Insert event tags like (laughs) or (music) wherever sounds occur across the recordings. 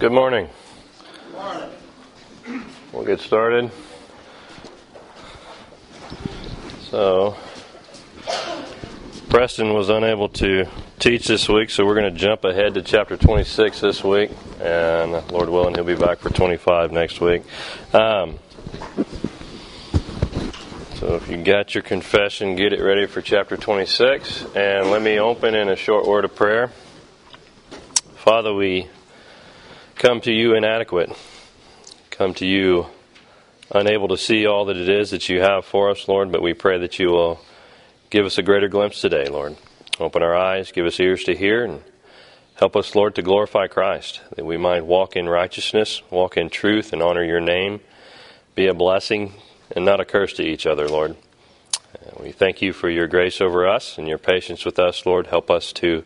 Good morning. We'll get started. So, Preston was unable to teach this week, so we're going to jump ahead to chapter 26 this week, and Lord willing, he'll be back for 25 next week. Um, so, if you got your confession, get it ready for chapter 26, and let me open in a short word of prayer. Father, we come to you inadequate, come to you unable to see all that it is that you have for us, Lord, but we pray that you will give us a greater glimpse today, Lord. Open our eyes, give us ears to hear, and help us, Lord, to glorify Christ, that we might walk in righteousness, walk in truth, and honor your name, be a blessing and not a curse to each other, Lord. Uh, we thank you for your grace over us and your patience with us, Lord. Help us to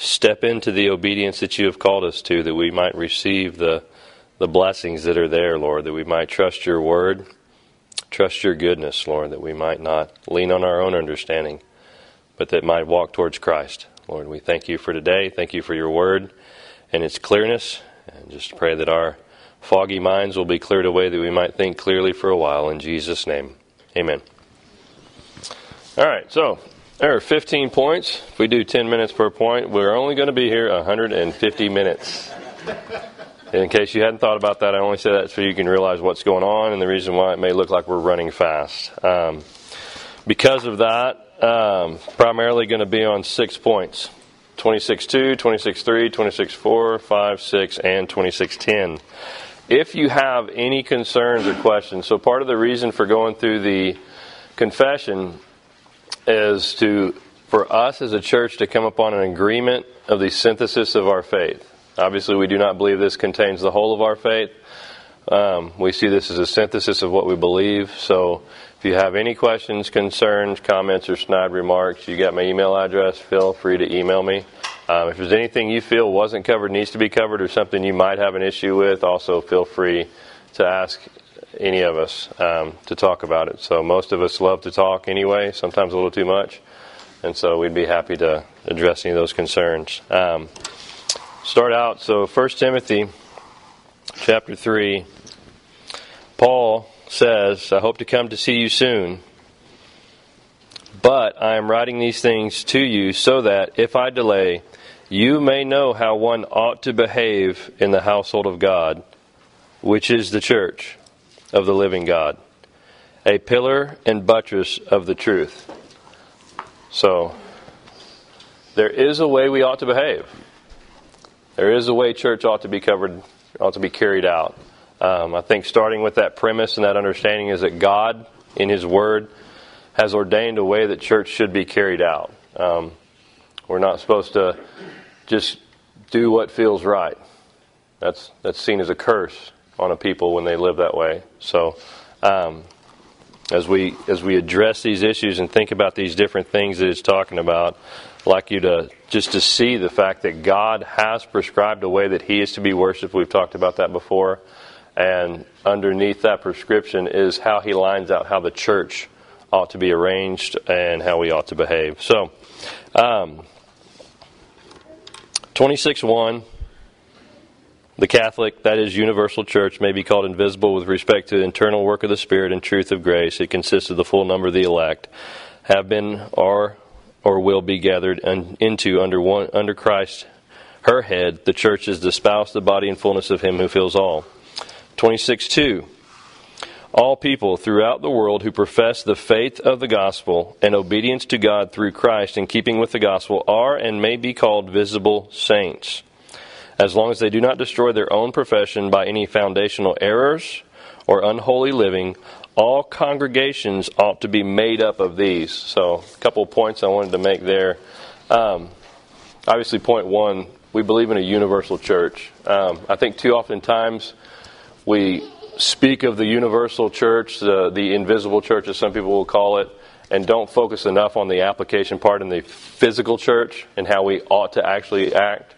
step into the obedience that you have called us to, that we might receive the, the blessings that are there, Lord, that we might trust your word, trust your goodness, Lord, that we might not lean on our own understanding, but that might walk towards Christ. Lord, we thank you for today. Thank you for your word and its clearness. And just pray that our foggy minds will be cleared away, that we might think clearly for a while. In Jesus' name, amen. All right, so there are 15 points. If we do 10 minutes per point, we're only going to be here 150 minutes. In case you hadn't thought about that, I only say that so you can realize what's going on and the reason why it may look like we're running fast. Um, because of that, um, primarily going to be on six points 26.2, 26.3, 26.4, 5, 6, and 26.10. If you have any concerns or questions, so part of the reason for going through the confession is to for us as a church to come upon an agreement of the synthesis of our faith. Obviously, we do not believe this contains the whole of our faith. Um, we see this as a synthesis of what we believe. So, if you have any questions, concerns, comments, or snide remarks, you got my email address. Feel free to email me. Um, if there's anything you feel wasn't covered, needs to be covered, or something you might have an issue with, also feel free to ask any of us um, to talk about it. So most of us love to talk anyway, sometimes a little too much, and so we'd be happy to address any of those concerns. Um, start out. So First Timothy chapter three. Paul says, "I hope to come to see you soon." But I am writing these things to you so that if I delay, you may know how one ought to behave in the household of God, which is the church of the living God, a pillar and buttress of the truth. So, there is a way we ought to behave. There is a way church ought to be covered, ought to be carried out. Um, I think starting with that premise and that understanding is that God, in His Word, has ordained a way that church should be carried out. Um, we're not supposed to just do what feels right. That's that's seen as a curse on a people when they live that way. So, um, as we as we address these issues and think about these different things that it's talking about, I'd like you to just to see the fact that God has prescribed a way that He is to be worshipped. We've talked about that before, and underneath that prescription is how He lines out how the church ought to be arranged and how we ought to behave. So, um, twenty six one. The Catholic, that is, universal church, may be called invisible with respect to the internal work of the Spirit and truth of grace. It consists of the full number of the elect, have been are, or will be gathered into under one under Christ, her head. The church is the spouse, the body, and fullness of Him who fills all. Twenty six two. All people throughout the world who profess the faith of the gospel and obedience to God through Christ in keeping with the gospel are and may be called visible saints as long as they do not destroy their own profession by any foundational errors or unholy living, all congregations ought to be made up of these. So, a couple of points I wanted to make there. Um, obviously, point one, we believe in a universal church. Um, I think too often times we speak of the universal church, the, the invisible church, as some people will call it, and don't focus enough on the application part in the physical church and how we ought to actually act.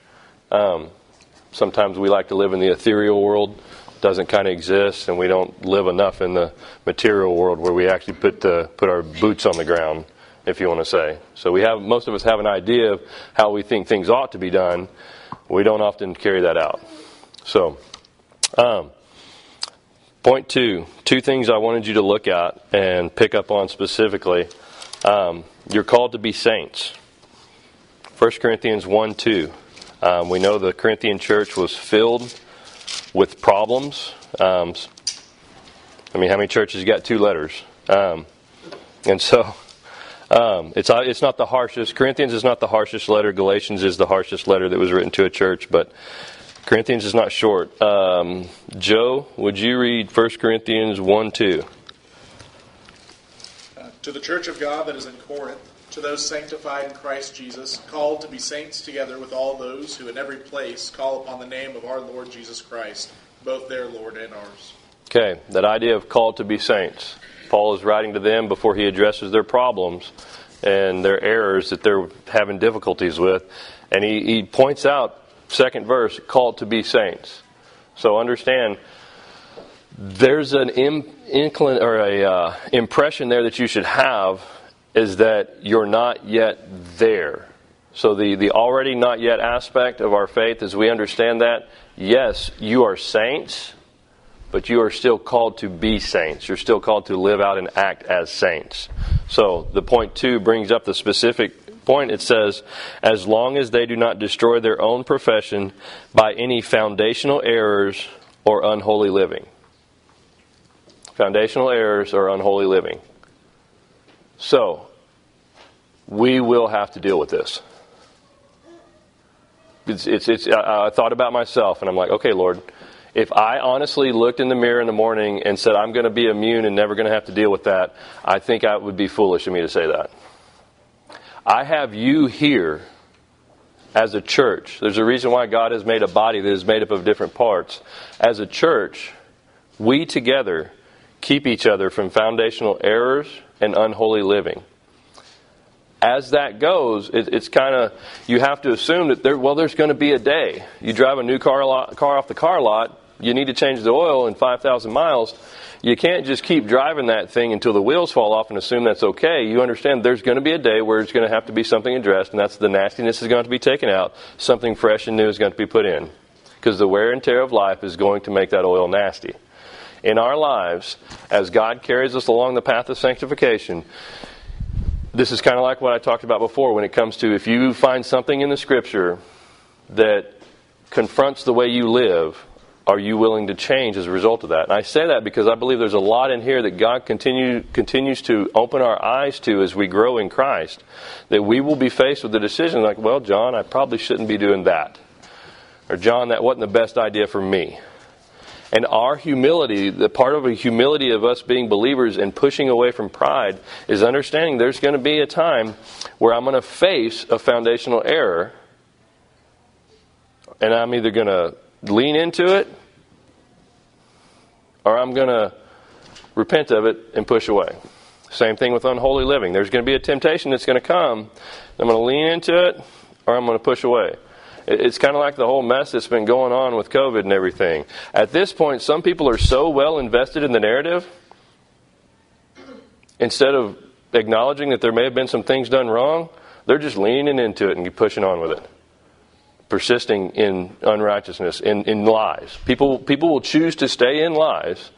Um, sometimes we like to live in the ethereal world doesn't kind of exist and we don't live enough in the material world where we actually put the, put our boots on the ground if you want to say so we have most of us have an idea of how we think things ought to be done we don't often carry that out So, um, point two two things I wanted you to look at and pick up on specifically. Um, you're called to be saints. 1 Corinthians 1 2. Um, we know the Corinthian church was filled with problems. Um, I mean, how many churches got two letters? Um, and so um, it's, uh, it's not the harshest. Corinthians is not the harshest letter. Galatians is the harshest letter that was written to a church, but Corinthians is not short. Um, Joe, would you read 1 Corinthians 1 2? Uh, to the church of God that is in Corinth, to those sanctified in Christ Jesus, called to be saints together with all those who in every place call upon the name of our Lord Jesus Christ, both their Lord and ours. Okay, that idea of called to be saints. Paul is writing to them before he addresses their problems and their errors that they're having difficulties with. And he, he points out, second verse, called to be saints. So understand, there's an inclin, or a uh, impression there that you should have is that you're not yet there. So the, the already not yet aspect of our faith, as we understand that, yes, you are saints, but you are still called to be saints. You're still called to live out and act as saints. So the point two brings up the specific point. It says, as long as they do not destroy their own profession by any foundational errors or unholy living. Foundational errors or unholy living. So, we will have to deal with this. It's, it's, it's, I, I thought about myself and I'm like, okay, Lord, if I honestly looked in the mirror in the morning and said, I'm going to be immune and never going to have to deal with that, I think it would be foolish of me to say that. I have you here as a church. There's a reason why God has made a body that is made up of different parts. As a church, we together keep each other from foundational errors and unholy living. As that goes, it, it's kind of you have to assume that there. Well, there's going to be a day you drive a new car lot, car off the car lot. You need to change the oil in 5,000 miles. You can't just keep driving that thing until the wheels fall off and assume that's okay. You understand there's going to be a day where it's going to have to be something addressed, and that's the nastiness is going to be taken out. Something fresh and new is going to be put in. Because the wear and tear of life is going to make that oil nasty in our lives as God carries us along the path of sanctification. This is kind of like what I talked about before when it comes to if you find something in the scripture that confronts the way you live, are you willing to change as a result of that? And I say that because I believe there's a lot in here that God continue, continues to open our eyes to as we grow in Christ. That we will be faced with the decision like, well, John, I probably shouldn't be doing that. Or, John, that wasn't the best idea for me. And our humility, the part of the humility of us being believers and pushing away from pride, is understanding there's going to be a time where I'm going to face a foundational error, and I'm either going to lean into it or I'm going to repent of it and push away. Same thing with unholy living. There's going to be a temptation that's going to come. I'm going to lean into it or I'm going to push away. It's kind of like the whole mess that's been going on with COVID and everything. At this point, some people are so well invested in the narrative, instead of acknowledging that there may have been some things done wrong, they're just leaning into it and pushing on with it. Persisting in unrighteousness, in, in lies. People, people will choose to stay in lies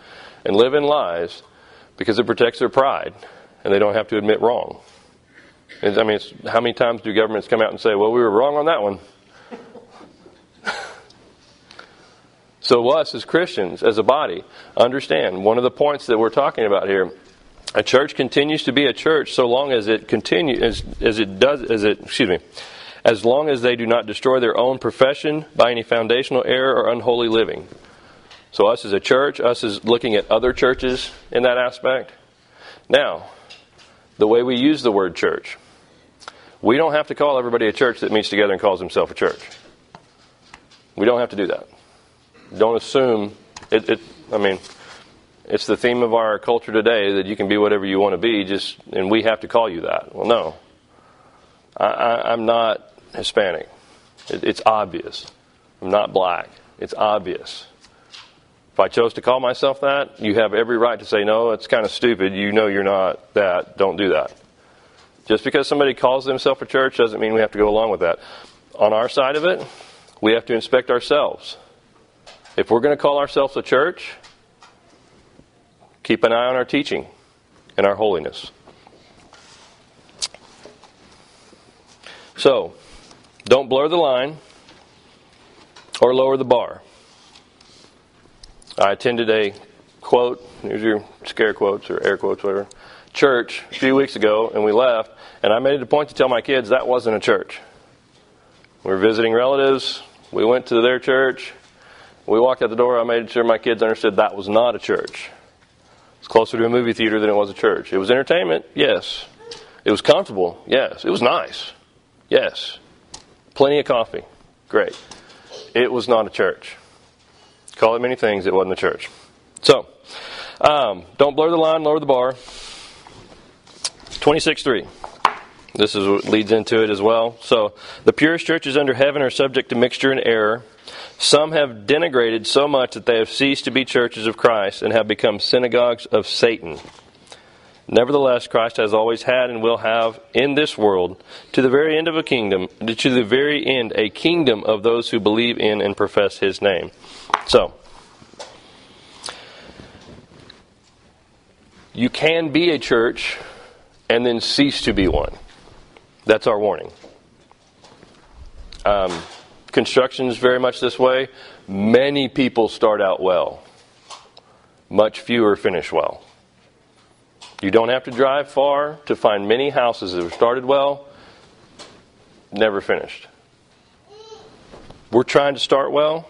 and live in lies because it protects their pride and they don't have to admit wrong. I mean, how many times do governments come out and say, well, we were wrong on that one? So, us as Christians, as a body, understand one of the points that we're talking about here. A church continues to be a church so long as it continues as, as it does as it excuse me as long as they do not destroy their own profession by any foundational error or unholy living. So, us as a church, us as looking at other churches in that aspect. Now, the way we use the word church, we don't have to call everybody a church that meets together and calls himself a church. We don't have to do that don't assume it, it, I mean, it's the theme of our culture today that you can be whatever you want to be, just and we have to call you that. Well, no, I, am not Hispanic. It, it's obvious. I'm not black. It's obvious. If I chose to call myself that, you have every right to say no. It's kind of stupid. You know you're not that. Don't do that. Just because somebody calls themselves a church doesn't mean we have to go along with that. On our side of it, we have to inspect ourselves If we're going to call ourselves a church, keep an eye on our teaching and our holiness. So, don't blur the line or lower the bar. I attended a quote, here's your scare quotes or air quotes, whatever, church a few weeks ago, and we left, and I made it a point to tell my kids that wasn't a church. We were visiting relatives, we went to their church, we walked out the door, I made sure my kids understood that was not a church. It's closer to a movie theater than it was a church. It was entertainment, yes. It was comfortable, yes. It was nice, yes. Plenty of coffee, great. It was not a church. Call it many things, it wasn't a church. So, um, don't blur the line, lower the bar. 26.3. This is what leads into it as well. So, the purest churches under heaven are subject to mixture and error. Some have denigrated so much that they have ceased to be churches of Christ and have become synagogues of Satan. Nevertheless, Christ has always had and will have in this world, to the very end of a kingdom, to the very end, a kingdom of those who believe in and profess his name. So, you can be a church and then cease to be one. That's our warning. Um, construction is very much this way. Many people start out well, much fewer finish well. You don't have to drive far to find many houses that have started well, never finished. We're trying to start well,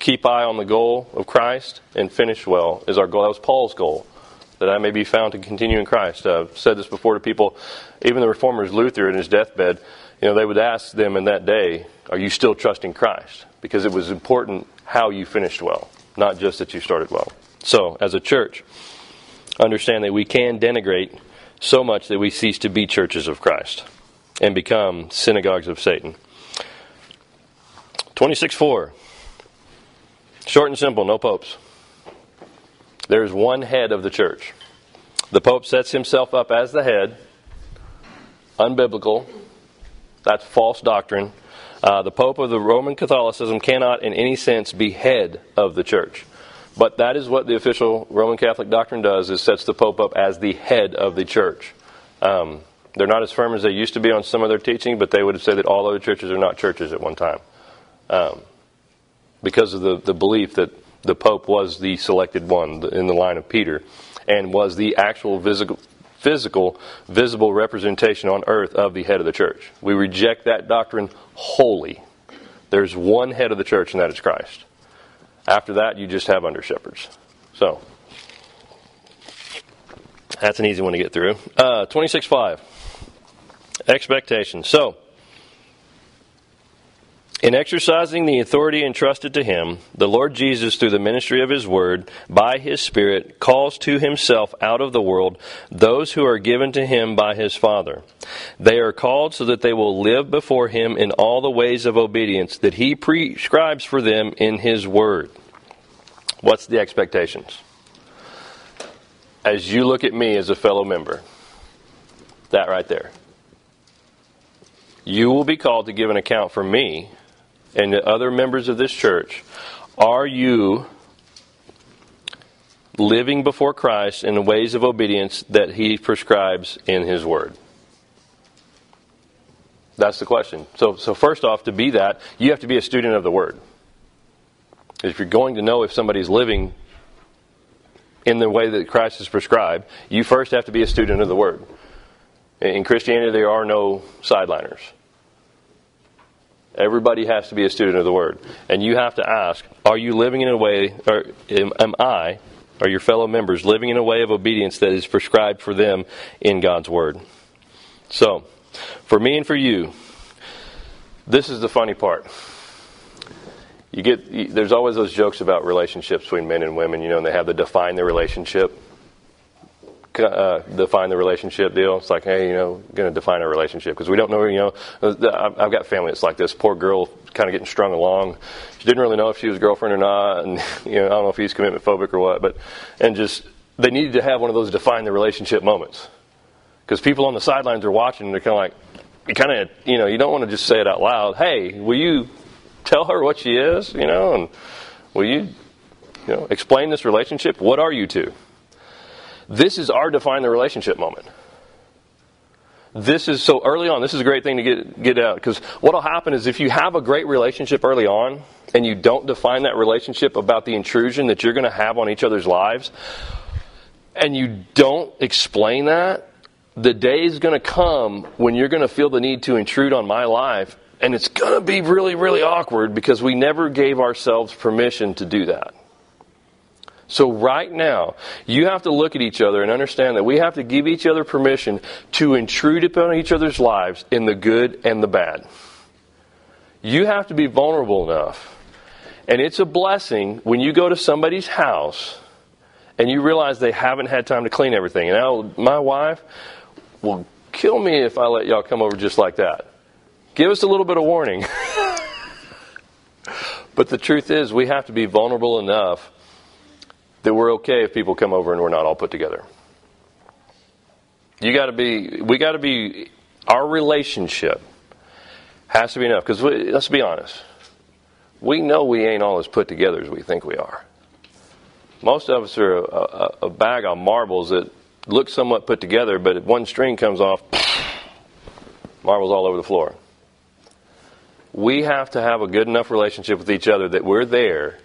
keep eye on the goal of Christ, and finish well is our goal. That was Paul's goal, that I may be found to continue in Christ. I've said this before to people, even the reformers, Luther in his deathbed, you know, they would ask them in that day, Are you still trusting Christ? Because it was important how you finished well, not just that you started well. So, as a church, understand that we can denigrate so much that we cease to be churches of Christ and become synagogues of Satan. 26 4. Short and simple, no popes. There's one head of the church. The pope sets himself up as the head, unbiblical. That's false doctrine. Uh, the pope of the Roman Catholicism cannot, in any sense, be head of the church. But that is what the official Roman Catholic doctrine does: is sets the Pope up as the head of the church. Um, they're not as firm as they used to be on some of their teaching, but they would say that all other churches are not churches at one time, um, because of the, the belief that the Pope was the selected one in the line of Peter, and was the actual physical, physical, visible representation on earth of the head of the church. We reject that doctrine wholly. There's one head of the church, and that is Christ. After that, you just have under shepherds. So, that's an easy one to get through. Uh, 26.5. Expectation. So, in exercising the authority entrusted to him, the Lord Jesus, through the ministry of his word, by his Spirit, calls to himself out of the world those who are given to him by his Father. They are called so that they will live before him in all the ways of obedience that he prescribes for them in his word. What's the expectations? As you look at me as a fellow member, that right there. You will be called to give an account for me and the other members of this church, are you living before Christ in the ways of obedience that He prescribes in His Word? That's the question. So, so first off, to be that, you have to be a student of the Word. If you're going to know if somebody's living in the way that Christ has prescribed, you first have to be a student of the Word. In Christianity, there are no sideliners. Everybody has to be a student of the Word. And you have to ask, are you living in a way, or am, am I, or your fellow members, living in a way of obedience that is prescribed for them in God's Word? So, for me and for you, this is the funny part. You get there's always those jokes about relationships between men and women, you know, and they have to define the relationship uh, define the relationship deal. It's like, hey, you know, going to define a relationship because we don't know, you know. I've got family that's like this. Poor girl, kind of getting strung along. She didn't really know if she was girlfriend or not, and (laughs) you know, I don't know if he's commitment phobic or what, but and just they needed to have one of those define the relationship moments because people on the sidelines are watching. and They're kind of like, you kind of, you know, you don't want to just say it out loud. Hey, will you tell her what she is? You know, and Will you, you know, explain this relationship? What are you two? This is our define the relationship moment. This is so early on. This is a great thing to get get out because what'll happen is if you have a great relationship early on and you don't define that relationship about the intrusion that you're going to have on each other's lives, and you don't explain that, the day is going to come when you're going to feel the need to intrude on my life, and it's going to be really, really awkward because we never gave ourselves permission to do that. So, right now, you have to look at each other and understand that we have to give each other permission to intrude upon each other's lives in the good and the bad. You have to be vulnerable enough. And it's a blessing when you go to somebody's house and you realize they haven't had time to clean everything. And now, my wife will kill me if I let y'all come over just like that. Give us a little bit of warning. (laughs) but the truth is, we have to be vulnerable enough that we're okay if people come over and we're not all put together. You got to be, we got to be, our relationship has to be enough. Because let's be honest, we know we ain't all as put together as we think we are. Most of us are a, a, a bag of marbles that look somewhat put together, but if one string comes off, (sniffs) marbles all over the floor. We have to have a good enough relationship with each other that we're there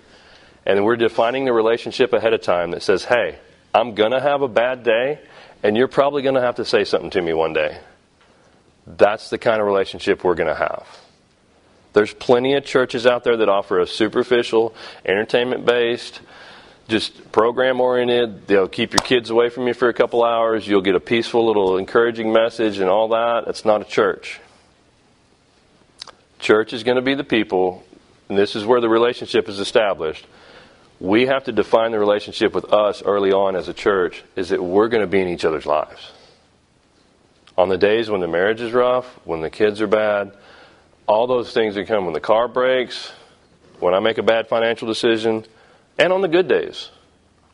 and we're defining the relationship ahead of time that says, hey, I'm going to have a bad day, and you're probably going to have to say something to me one day. That's the kind of relationship we're going to have. There's plenty of churches out there that offer a superficial, entertainment based, just program oriented. They'll keep your kids away from you for a couple hours. You'll get a peaceful little encouraging message and all that. It's not a church. Church is going to be the people, and this is where the relationship is established we have to define the relationship with us early on as a church is that we're going to be in each other's lives. On the days when the marriage is rough, when the kids are bad, all those things that come when the car breaks, when I make a bad financial decision, and on the good days,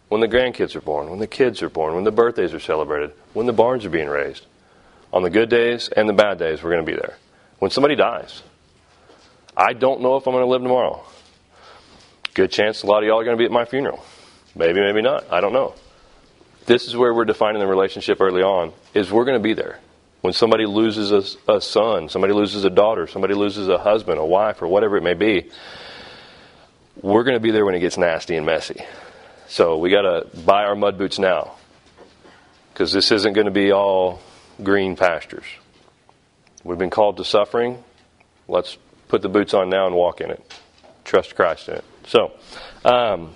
when the grandkids are born, when the kids are born, when the birthdays are celebrated, when the barns are being raised. On the good days and the bad days, we're going to be there. When somebody dies, I don't know if I'm going to live tomorrow good chance a lot of y'all are going to be at my funeral. Maybe, maybe not. I don't know. This is where we're defining the relationship early on, is we're going to be there. When somebody loses a, a son, somebody loses a daughter, somebody loses a husband, a wife, or whatever it may be, we're going to be there when it gets nasty and messy. So we got to buy our mud boots now because this isn't going to be all green pastures. We've been called to suffering. Let's put the boots on now and walk in it. Trust Christ in it. So um,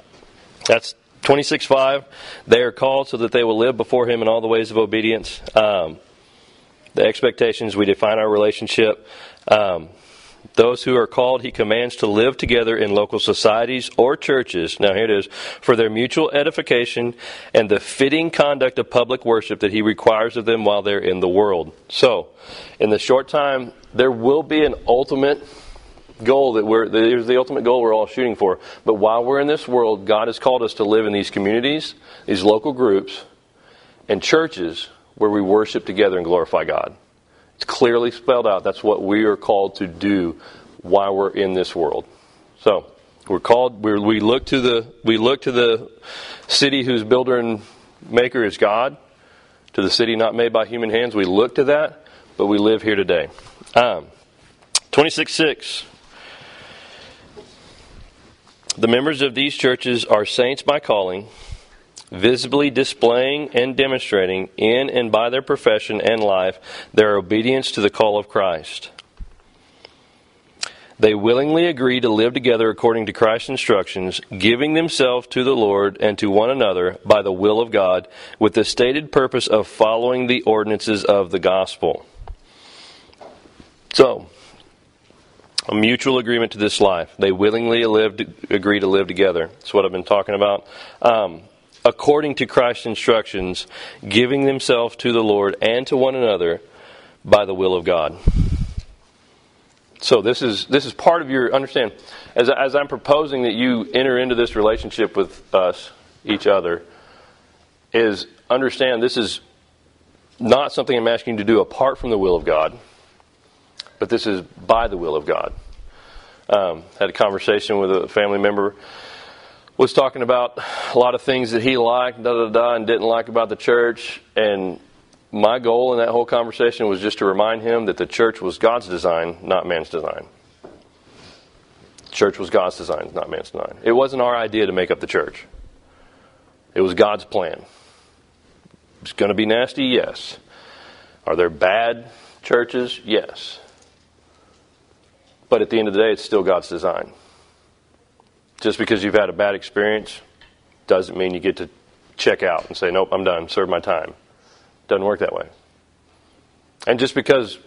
that's 26.5. They are called so that they will live before Him in all the ways of obedience. Um, the expectations, we define our relationship. Um, those who are called, he commands to live together in local societies or churches. Now, here it is for their mutual edification and the fitting conduct of public worship that he requires of them while they're in the world. So, in the short time, there will be an ultimate goal that we're there's the ultimate goal we're all shooting for. But while we're in this world, God has called us to live in these communities, these local groups, and churches where we worship together and glorify God. It's clearly spelled out. That's what we are called to do while we're in this world. So we're called. We're, we look to the we look to the city whose builder and maker is God, to the city not made by human hands. We look to that, but we live here today. Um, 26 6. The members of these churches are saints by calling, visibly displaying and demonstrating in and by their profession and life their obedience to the call of Christ. They willingly agree to live together according to Christ's instructions, giving themselves to the Lord and to one another by the will of God, with the stated purpose of following the ordinances of the gospel. So, a mutual agreement to this life. They willingly live, agree to live together. That's what I've been talking about. Um, according to Christ's instructions, giving themselves to the Lord and to one another by the will of God. So this is this is part of your understand. As as I'm proposing that you enter into this relationship with us, each other, is understand this is not something I'm asking you to do apart from the will of God but this is by the will of God. Um, had a conversation with a family member was talking about a lot of things that he liked, da da da, and didn't like about the church. And my goal in that whole conversation was just to remind him that the church was God's design, not man's design. church was God's design, not man's design. It wasn't our idea to make up the church. It was God's plan. It's going to be nasty, yes. Are there bad churches? Yes. But at the end of the day, it's still God's design. Just because you've had a bad experience doesn't mean you get to check out and say, nope, I'm done, serve my time. Doesn't work that way. And just because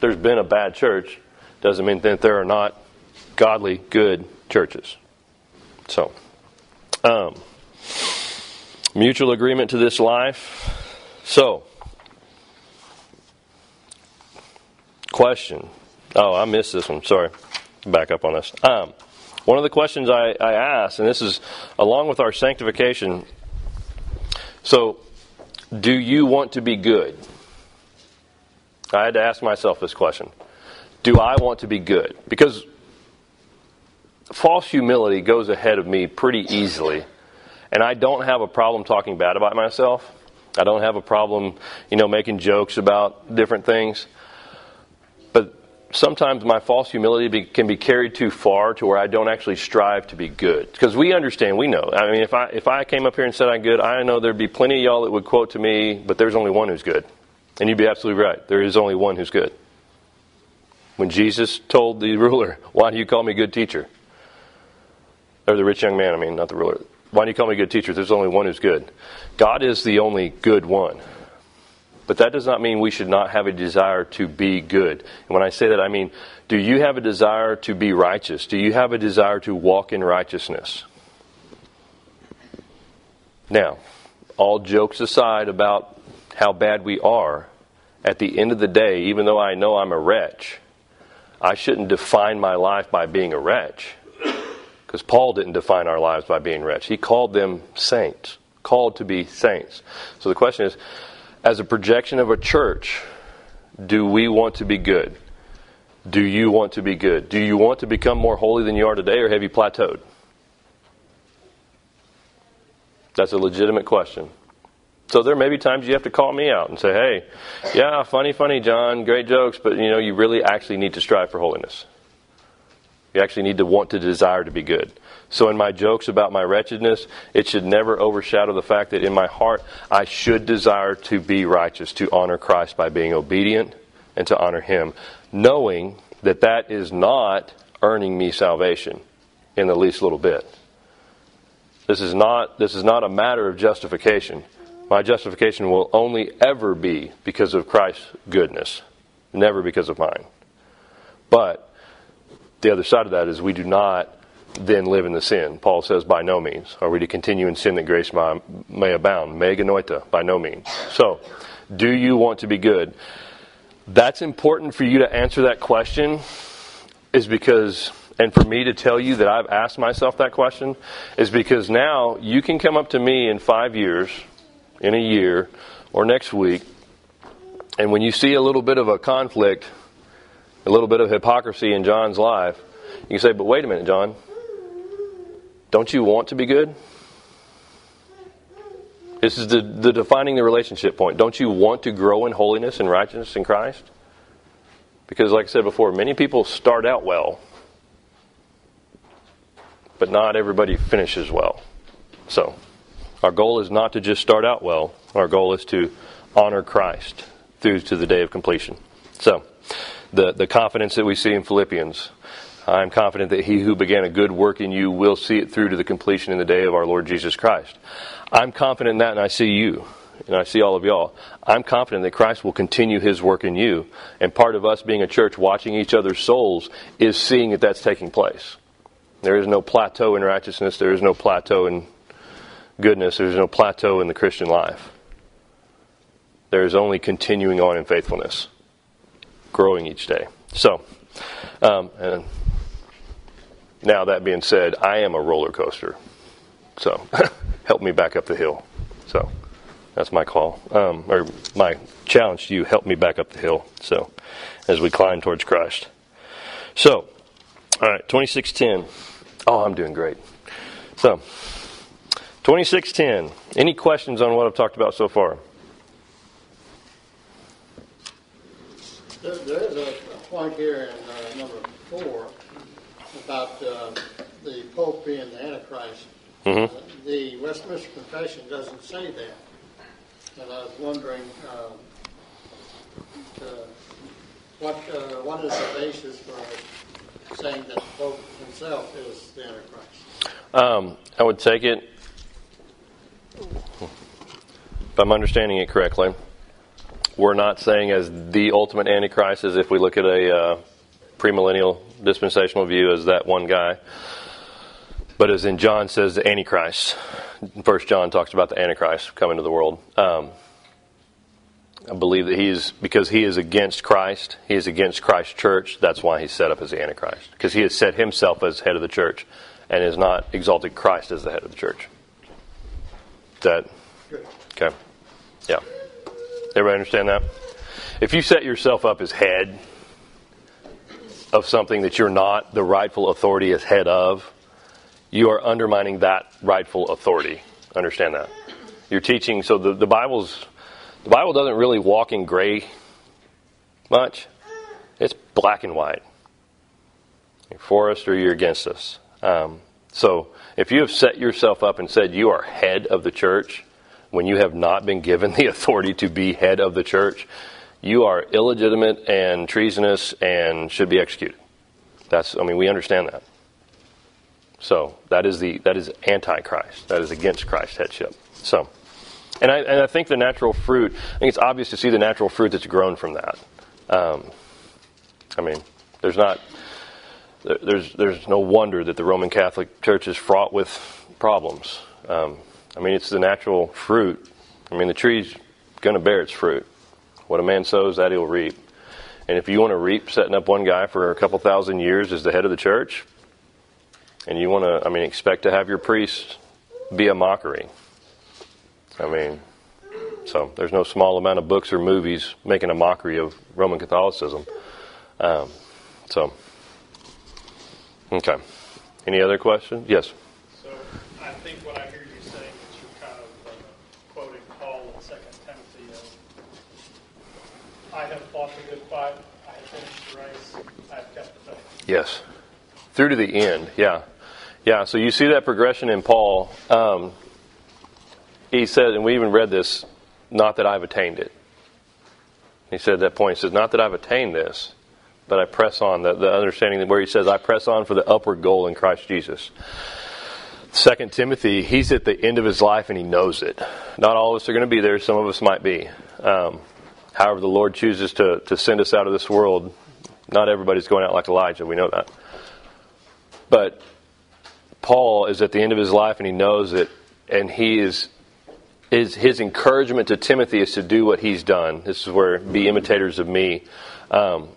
there's been a bad church doesn't mean that there are not godly, good churches. So, um, mutual agreement to this life. So, question. Oh, I missed this one. Sorry. Back up on this. Um, one of the questions I, I asked, and this is along with our sanctification. So, do you want to be good? I had to ask myself this question. Do I want to be good? Because false humility goes ahead of me pretty easily. And I don't have a problem talking bad about myself. I don't have a problem, you know, making jokes about different things sometimes my false humility be, can be carried too far to where I don't actually strive to be good. Because we understand, we know. I mean, if I if I came up here and said I'm good, I know there'd be plenty of y'all that would quote to me, but there's only one who's good, and you'd be absolutely right. There is only one who's good. When Jesus told the ruler, "Why do you call me good teacher?" or the rich young man, I mean, not the ruler. Why do you call me good teacher? There's only one who's good. God is the only good one. But that does not mean we should not have a desire to be good. And when I say that, I mean, do you have a desire to be righteous? Do you have a desire to walk in righteousness? Now, all jokes aside about how bad we are, at the end of the day, even though I know I'm a wretch, I shouldn't define my life by being a wretch. Because Paul didn't define our lives by being wretch. He called them saints, called to be saints. So the question is, as a projection of a church, do we want to be good? Do you want to be good? Do you want to become more holy than you are today, or have you plateaued? That's a legitimate question. So there may be times you have to call me out and say, "Hey, yeah, funny, funny, John, great jokes, but you know, you really actually need to strive for holiness. You actually need to want to desire to be good." So, in my jokes about my wretchedness, it should never overshadow the fact that in my heart I should desire to be righteous, to honor Christ by being obedient and to honor Him, knowing that that is not earning me salvation in the least little bit. This is not, this is not a matter of justification. My justification will only ever be because of Christ's goodness, never because of mine. But the other side of that is we do not then live in the sin. Paul says, by no means. Are we to continue in sin that grace may abound? Me genoito, by no means. So, do you want to be good? That's important for you to answer that question, is because, and for me to tell you that I've asked myself that question, is because now you can come up to me in five years, in a year, or next week, and when you see a little bit of a conflict, a little bit of hypocrisy in John's life, you can say, but wait a minute, John. Don't you want to be good? This is the, the defining the relationship point. Don't you want to grow in holiness and righteousness in Christ? Because, like I said before, many people start out well, but not everybody finishes well. So, our goal is not to just start out well, our goal is to honor Christ through to the day of completion. So, the, the confidence that we see in Philippians I'm confident that he who began a good work in you will see it through to the completion in the day of our Lord Jesus Christ. I'm confident in that, and I see you, and I see all of y'all. I'm confident that Christ will continue his work in you. And part of us being a church watching each other's souls is seeing that that's taking place. There is no plateau in righteousness, there is no plateau in goodness, there's no plateau in the Christian life. There is only continuing on in faithfulness, growing each day. So, um, and now, that being said, I am a roller coaster. So, (laughs) help me back up the hill. So, that's my call. Um, or my challenge to you help me back up the hill. So, as we climb towards Christ. So, all right, 2610. Oh, I'm doing great. So, 2610. Any questions on what I've talked about so far? There, is a point here in uh, number four about uh, the Pope being the Antichrist. Mm-hmm. Uh, the Westminster Confession doesn't say that. And I was wondering uh, uh, what uh, what is the basis for saying that the Pope himself is the Antichrist? Um, I would take it, if I'm understanding it correctly, we're not saying as the ultimate Antichrist as if we look at a uh, premillennial dispensational view as that one guy. But as in John says, the Antichrist. First John talks about the Antichrist coming to the world. Um, I believe that he is because he is against Christ. He is against Christ's church. That's why he's set up as the Antichrist because he has set himself as head of the church and has not exalted Christ as the head of the church. That okay? Yeah. Everybody understand that? If you set yourself up as head of something that you're not the rightful authority as head of, you are undermining that rightful authority. Understand that? You're teaching. So the, the Bible's the Bible doesn't really walk in gray much. It's black and white. You're for us or you're against us. Um, so if you have set yourself up and said you are head of the church when you have not been given (laughs) the authority to be head of the church, you are illegitimate and treasonous and should be executed. That's I mean we understand that. So that is the that is antichrist. That is against Christ's headship. So and I, and I think the natural fruit, I think it's obvious to see the natural fruit that's grown from that. Um, I mean, there's not, there's, there's no wonder that the Roman Catholic Church is fraught with problems. Um, I mean, it's the natural fruit. I mean, the tree's going to bear its fruit. What a man sows, that he'll reap. And if you want to reap setting up one guy for a couple thousand years as the head of the church, and you want to, I mean, expect to have your priest be a mockery, I mean, so there's no small amount of books or movies making a mockery of Roman Catholicism. Um, so, okay. Any other questions? Yes. So I think what I hear you saying is you're kind of uh, quoting Paul in Second Timothy. Of, I have fought the good fight. I have finished the race. I have kept the faith. Yes. Through to the end. Yeah. Yeah. So you see that progression in Paul. Um, he said, and we even read this, not that I've attained it. He said at that point, he says, not that I've attained this, but I press on. The, the understanding where he says, I press on for the upward goal in Christ Jesus. Second Timothy, he's at the end of his life and he knows it. Not all of us are going to be there. Some of us might be. Um, however, the Lord chooses to, to send us out of this world. Not everybody's going out like Elijah. We know that. But Paul is at the end of his life and he knows it, and he is his his encouragement to Timothy is to do what he's done. This is where be imitators of me. Um,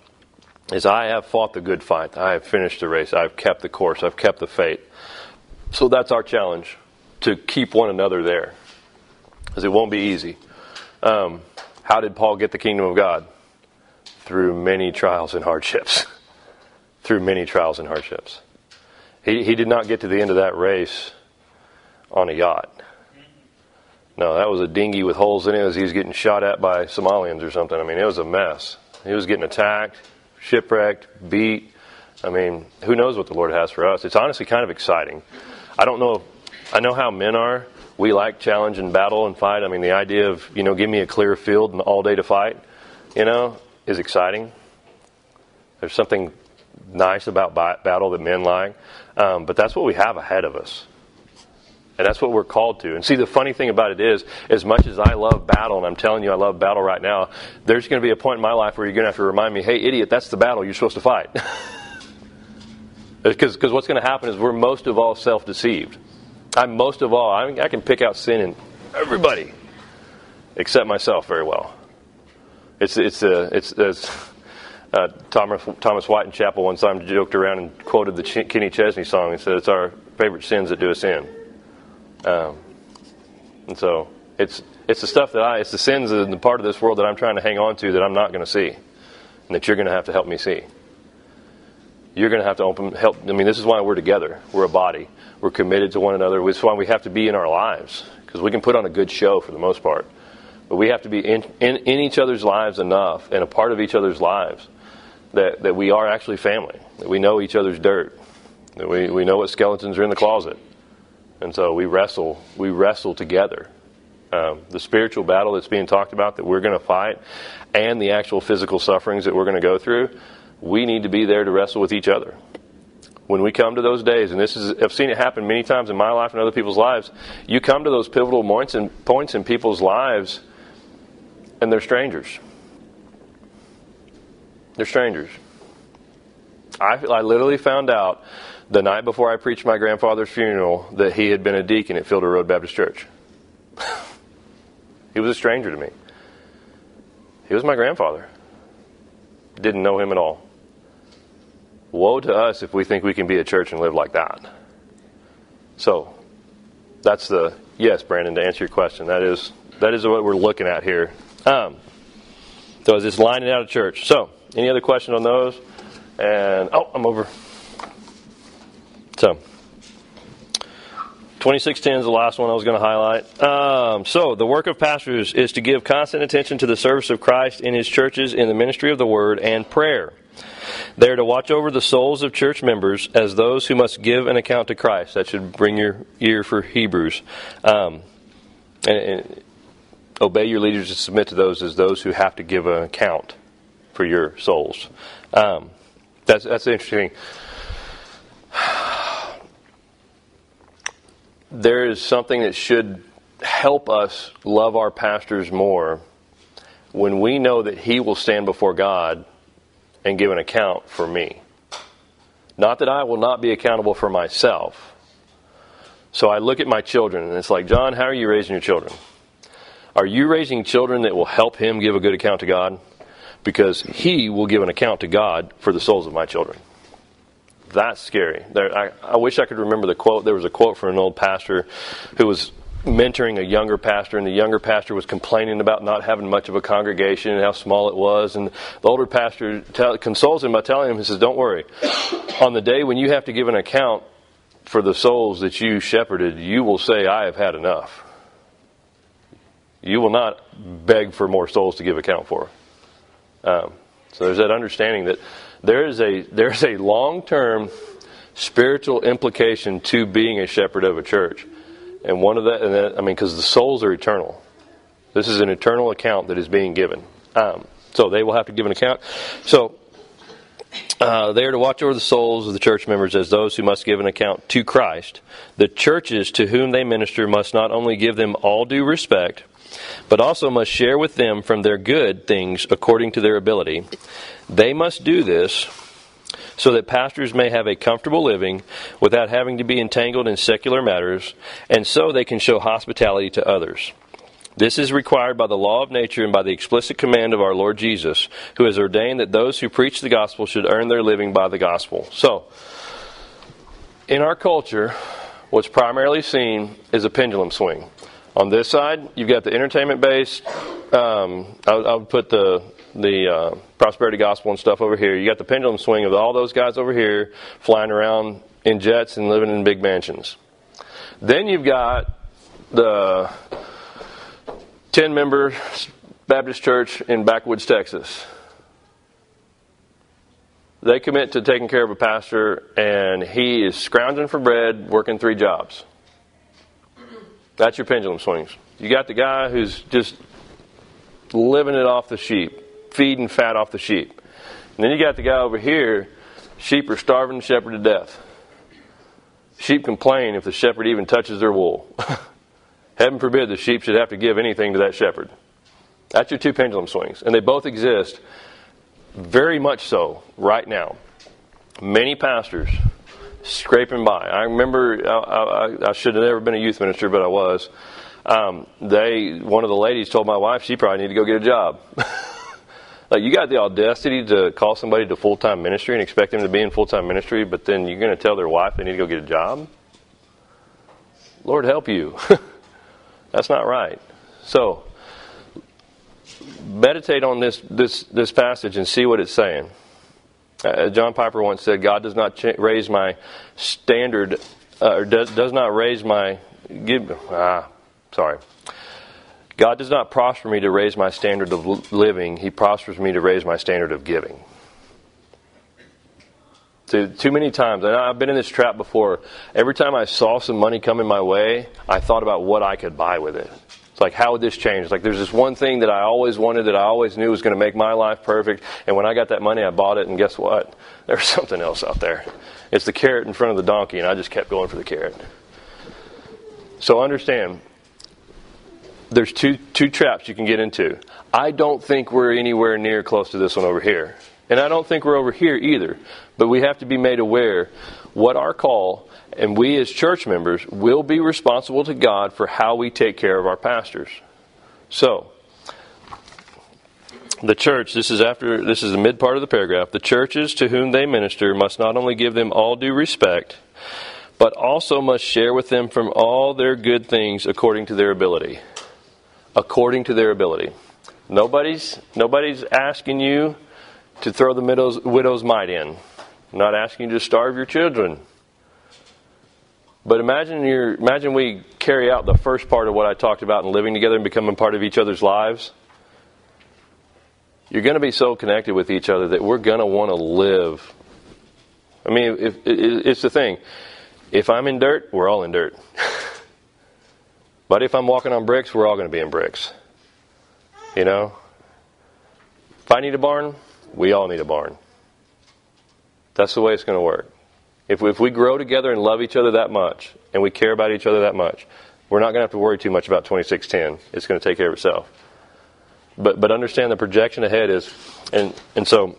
is I have fought the good fight. I have finished the race. I've kept the course. I've kept the faith. So that's our challenge to keep one another there, because it won't be easy. Um, how did Paul get the kingdom of God? Through many trials and hardships. (laughs) Through many trials and hardships. He, he did not get to the end of that race on a yacht. No, that was a dinghy with holes in it as he was getting shot at by Somalians or something. I mean, it was a mess. He was getting attacked, shipwrecked, beat. I mean, who knows what the Lord has for us? It's honestly kind of exciting. I don't know. I know how men are. We like challenge and battle and fight. I mean, the idea of, you know, give me a clear field and all day to fight, you know, is exciting. There's something nice about battle that men like. Um, but that's what we have ahead of us. And that's what we're called to. And see, the funny thing about it is, as much as I love battle, and I'm telling you I love battle right now, there's going to be a point in my life where you're going to have to remind me, hey, idiot, that's the battle you're supposed to fight. (laughs) Because what's going to happen is we're most of all self deceived. I'm most of all, I, I can pick out sin in everybody except myself very well. It's, it's, uh, it's, uh, Thomas, Thomas White in chapel one time joked around and quoted the Ch- Kenny Chesney song and said, It's our favorite sins that do us in. Um, and so it's it's the stuff that I it's the sins and the part of this world that I'm trying to hang on to that I'm not going to see, and that you're going to have to help me see. You're going to have to open help. I mean, this is why we're together. We're a body. We're committed to one another. Is why we have to be in our lives because we can put on a good show for the most part, but we have to be in, in, in each other's lives enough and a part of each other's lives that, that we are actually family. That we know each other's dirt. That we, we know what skeletons are in the closet, and so we wrestle. We wrestle together. Um, the spiritual battle that's being talked about that we're going to fight, and the actual physical sufferings that we're going to go through we need to be there to wrestle with each other. When we come to those days, and this is, I've seen it happen many times in my life and other people's lives, you come to those pivotal points in, points in people's lives, and they're strangers. They're strangers. I, I literally found out the night before I preached my grandfather's funeral that he had been a deacon at Fielder Road Baptist Church. (laughs) he was a stranger to me. He was my grandfather. Didn't know him at all. Woe to us if we think we can be a church and live like that. So, that's the yes, Brandon. To answer your question, that is that is what we're looking at here. Um, so, is this lining out of church? So, any other questions on those? And oh, I'm over. So, 2610 is the last one I was going to highlight. Um, so, the work of pastors is to give constant attention to the service of Christ in his churches in the ministry of the word and prayer. They are to watch over the souls of church members as those who must give an account to Christ. That should bring your ear for Hebrews. Um, and, and obey your leaders and submit to those as those who have to give an account for your souls. Um, that's that's interesting. (sighs) There is something that should help us love our pastors more when we know that he will stand before God and give an account for me. Not that I will not be accountable for myself. So I look at my children and it's like, John, how are you raising your children? Are you raising children that will help him give a good account to God? Because he will give an account to God for the souls of my children. That's scary. There, I, I wish I could remember the quote. There was a quote from an old pastor who was mentoring a younger pastor, and the younger pastor was complaining about not having much of a congregation and how small it was. And the older pastor tell, consoles him by telling him, he says, Don't worry. On the day when you have to give an account for the souls that you shepherded, you will say, I have had enough. You will not beg for more souls to give account for. Um, so there's that understanding that there is a there's a long term spiritual implication to being a shepherd of a church. And one of that, and that, I mean, because the souls are eternal. This is an eternal account that is being given. Um, so they will have to give an account. So uh, they are to watch over the souls of the church members as those who must give an account to Christ. The churches to whom they minister must not only give them all due respect, but also must share with them from their good things according to their ability. They must do this so that pastors may have a comfortable living without having to be entangled in secular matters, and so they can show hospitality to others. This is required by the law of nature and by the explicit command of our Lord Jesus, who has ordained that those who preach the gospel should earn their living by the gospel. So, in our culture, what's primarily seen is a pendulum swing. On this side, you've got the entertainment base. Um, I, I would put the the uh, prosperity gospel and stuff over here. You got the pendulum swing of all those guys over here flying around in jets and living in big mansions. Then you've got the 10 member Baptist church in Backwoods, Texas. They commit to taking care of a pastor, and he is scrounging for bread, working three jobs. That's your pendulum swings. You got the guy who's just living it off the sheep feeding fat off the sheep. And then you got the guy over here, sheep are starving the shepherd to death. Sheep complain if the shepherd even touches their wool. (laughs) Heaven forbid the sheep should have to give anything to that shepherd. That's your two pendulum swings. And they both exist very much so right now. Many pastors scraping by. I remember I, I, I should have never been a youth minister, but I was. Um, they one of the ladies told my wife she probably needed to go get a job. (laughs) Like you got the audacity to call somebody to full time ministry and expect them to be in full time ministry, but then you're going to tell their wife they need to go get a job. Lord help you. (laughs) That's not right. So meditate on this this this passage and see what it's saying. Uh, John Piper once said, God does not raise my standard, uh, or does, does not raise my, give, ah, sorry. God does not prosper me to raise my standard of living. He prospers me to raise my standard of giving. Too, too many times, and I've been in this trap before. Every time I saw some money coming my way, I thought about what I could buy with it. It's like, how would this change? Like, there's this one thing that I always wanted that I always knew was going to make my life perfect. And when I got that money, I bought it, and guess what? There's (laughs) something else out there. It's the carrot in front of the donkey, and I just kept going for the carrot. So understand, there's two, two traps you can get into. I don't think we're anywhere near close to this one over here. And I don't think we're over here either. But we have to be made aware what our call and we as church members will be responsible to God for how we take care of our pastors. So, the church, this is after this is the mid part of the paragraph. The churches to whom they minister must not only give them all due respect, but also must share with them from all their good things according to their ability. According to their ability. Nobody's nobody's asking you to throw the widow's, widow's mite in. I'm not asking you to starve your children. But imagine you imagine we carry out the first part of what I talked about in living together and becoming part of each other's lives. You're going to be so connected with each other that we're going to want to live. I mean, if, it's the thing. If I'm in dirt, we're all in dirt. (laughs) but if I'm walking on bricks, we're all going to be in bricks. You know? If I need a barn, we all need a barn. That's the way it's going to work. If we, if we grow together and love each other that much, and we care about each other that much, we're not going to have to worry too much about 2610. It's going to take care of itself. But, but understand the projection ahead is, and, and so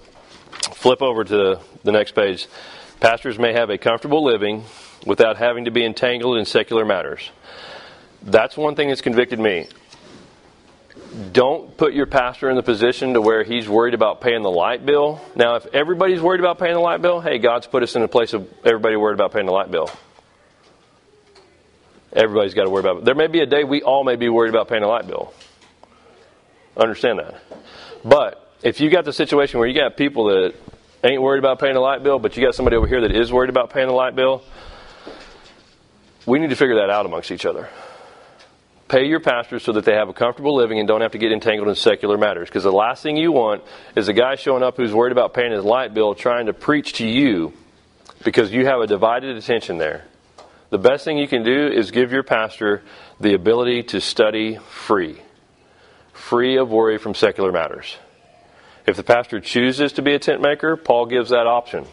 flip over to the next page. Pastors may have a comfortable living without having to be entangled in secular matters. That's one thing that's convicted me don't put your pastor in the position to where he's worried about paying the light bill. Now, if everybody's worried about paying the light bill, hey, God's put us in a place of everybody worried about paying the light bill. Everybody's got to worry about it. There may be a day we all may be worried about paying the light bill. Understand that. But if you got the situation where you got people that ain't worried about paying the light bill, but you got somebody over here that is worried about paying the light bill, we need to figure that out amongst each other. Pay your pastors so that they have a comfortable living and don't have to get entangled in secular matters. Because the last thing you want is a guy showing up who's worried about paying his light bill trying to preach to you because you have a divided attention there. The best thing you can do is give your pastor the ability to study free, free of worry from secular matters. If the pastor chooses to be a tent maker, Paul gives that option.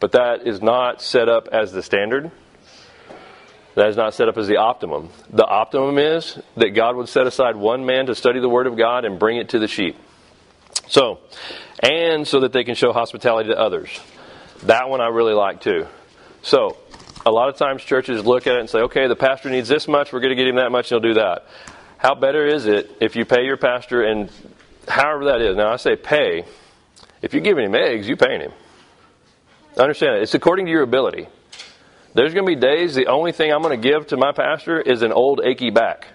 But that is not set up as the standard. That is not set up as the optimum. The optimum is that God would set aside one man to study the Word of God and bring it to the sheep. So, and so that they can show hospitality to others. That one I really like too. So, a lot of times churches look at it and say, okay, the pastor needs this much, we're going to get him that much, and he'll do that. How better is it if you pay your pastor and however that is? Now, I say pay. If you're giving him eggs, you're paying him. Understand it. It's according to your ability. There's going to be days the only thing I'm going to give to my pastor is an old achy back.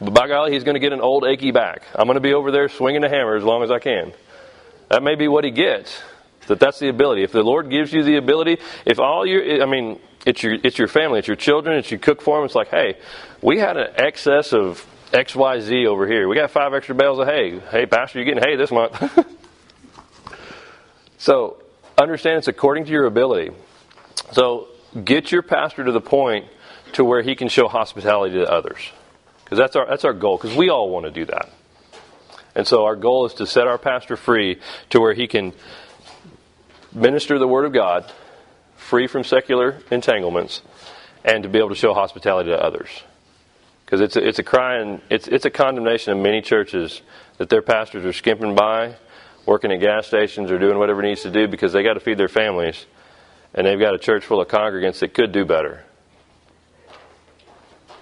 But by golly, he's going to get an old achy back. I'm going to be over there swinging the hammer as long as I can. That may be what he gets. That that's the ability. If the Lord gives you the ability, if all your, I mean, it's your, it's your family, it's your children, it's you cook for them. It's like, hey, we had an excess of X, Y, Z over here. We got five extra bales of hay. Hey, pastor, you're getting hay this month. (laughs) so understand it's according to your ability. So get your pastor to the point to where he can show hospitality to others. Because that's our, that's our goal, because we all want to do that. And so our goal is to set our pastor free to where he can minister the Word of God, free from secular entanglements, and to be able to show hospitality to others. Because it's a, it's a crying, it's, it's a condemnation of many churches that their pastors are skimping by, working at gas stations or doing whatever needs to do because they got to feed their families and they've got a church full of congregants that could do better.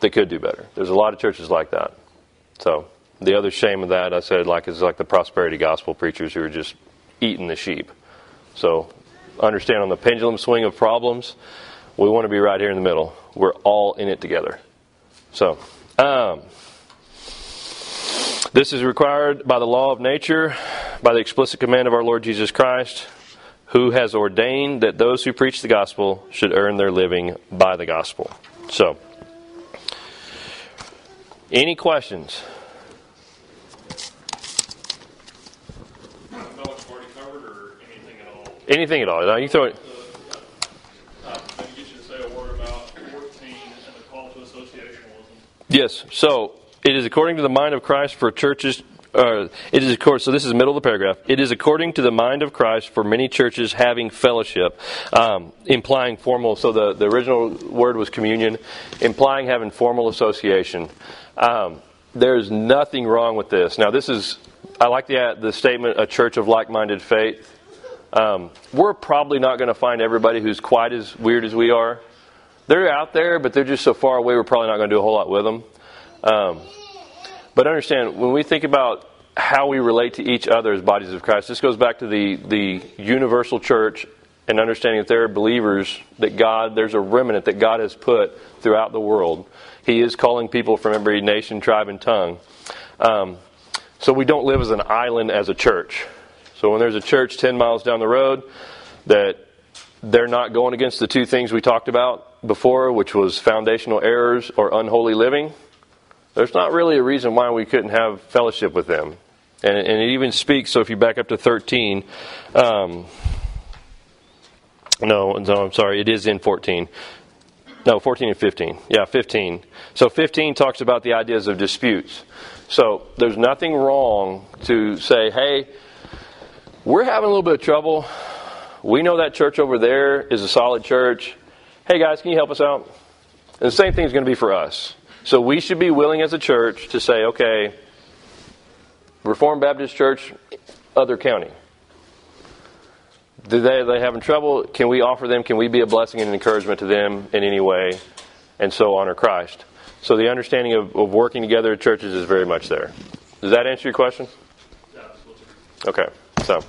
They could do better. There's a lot of churches like that. So the other shame of that, I said, like is like the prosperity gospel preachers who are just eating the sheep. So understand on the pendulum swing of problems, we want to be right here in the middle. We're all in it together. So, um, this is required by the law of nature by the explicit command of our Lord Jesus Christ, who has ordained that those who preach the gospel should earn their living by the gospel. So, any questions? Anything at all. Now you throw it. Maybe get you to say a word about 14 and the call to associationalism. Yes. So it is according to the mind of Christ for churches. It is according. So this is middle of the paragraph. It is according to the mind of Christ for many churches having fellowship, um, implying formal. So the the original word was communion, implying having formal association. Um, there's nothing wrong with this. Now this is. I like the the statement. A church of like-minded faith. Um, we're probably not going to find everybody who's quite as weird as we are. They're out there, but they're just so far away. We're probably not going to do a whole lot with them. But understand, when we think about how we relate to each other as bodies of Christ, this goes back to the, the universal church and understanding that there are believers that God, there's a remnant that God has put throughout the world. He is calling people from every nation, tribe, and tongue. Um, so we don't live as an island as a church. So when there's a church 10 miles down the road that they're not going against the two things we talked about before, which was foundational errors or unholy living, there's not really a reason why we couldn't have fellowship with them. And, and it even speaks, so if you back up to 13, um, no, no, I'm sorry, it is in 14. No, 14 and 15. Yeah, 15. So 15 talks about the ideas of disputes. So there's nothing wrong to say, hey, we're having a little bit of trouble. We know that church over there is a solid church. Hey guys, can you help us out? And the same thing is going to be for us. So we should be willing as a church to say, okay, Reformed Baptist Church, other county. Do they they having trouble? Can we offer them? Can we be a blessing and encouragement to them in any way, and so honor Christ? So the understanding of, of working together at churches is very much there. Does that answer your question? Absolutely. Okay, so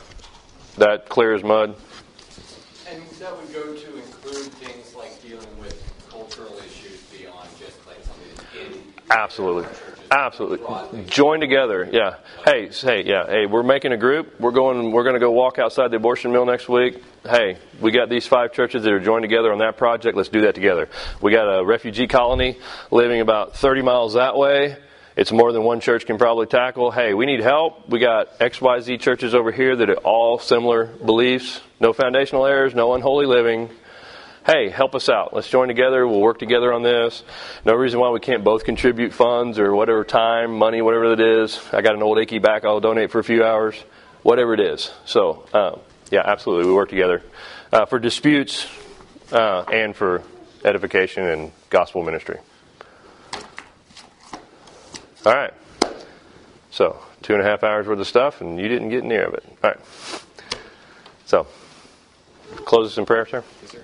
that clear as mud. And that would go to include things like dealing with cultural issues beyond just like something that's in. Absolutely. Absolutely. Join together. Yeah. Hey, hey, yeah. Hey, we're making a group. We're going we're going to go walk outside the abortion mill next week. Hey, we got these five churches that are joined together on that project. Let's do that together. We got a refugee colony living about 30 miles that way. It's more than one church can probably tackle. Hey, we need help. We got XYZ churches over here that are all similar beliefs. No foundational errors, no unholy living hey, help us out. Let's join together. We'll work together on this. No reason why we can't both contribute funds or whatever time, money, whatever it is. I got an old achy back. I'll donate for a few hours, whatever it is. So, um, yeah, absolutely. We work together uh, for disputes uh, and for edification and gospel ministry. All right. So, two and a half hours worth of stuff, and you didn't get near of it. All right. So, close us in prayer, sir.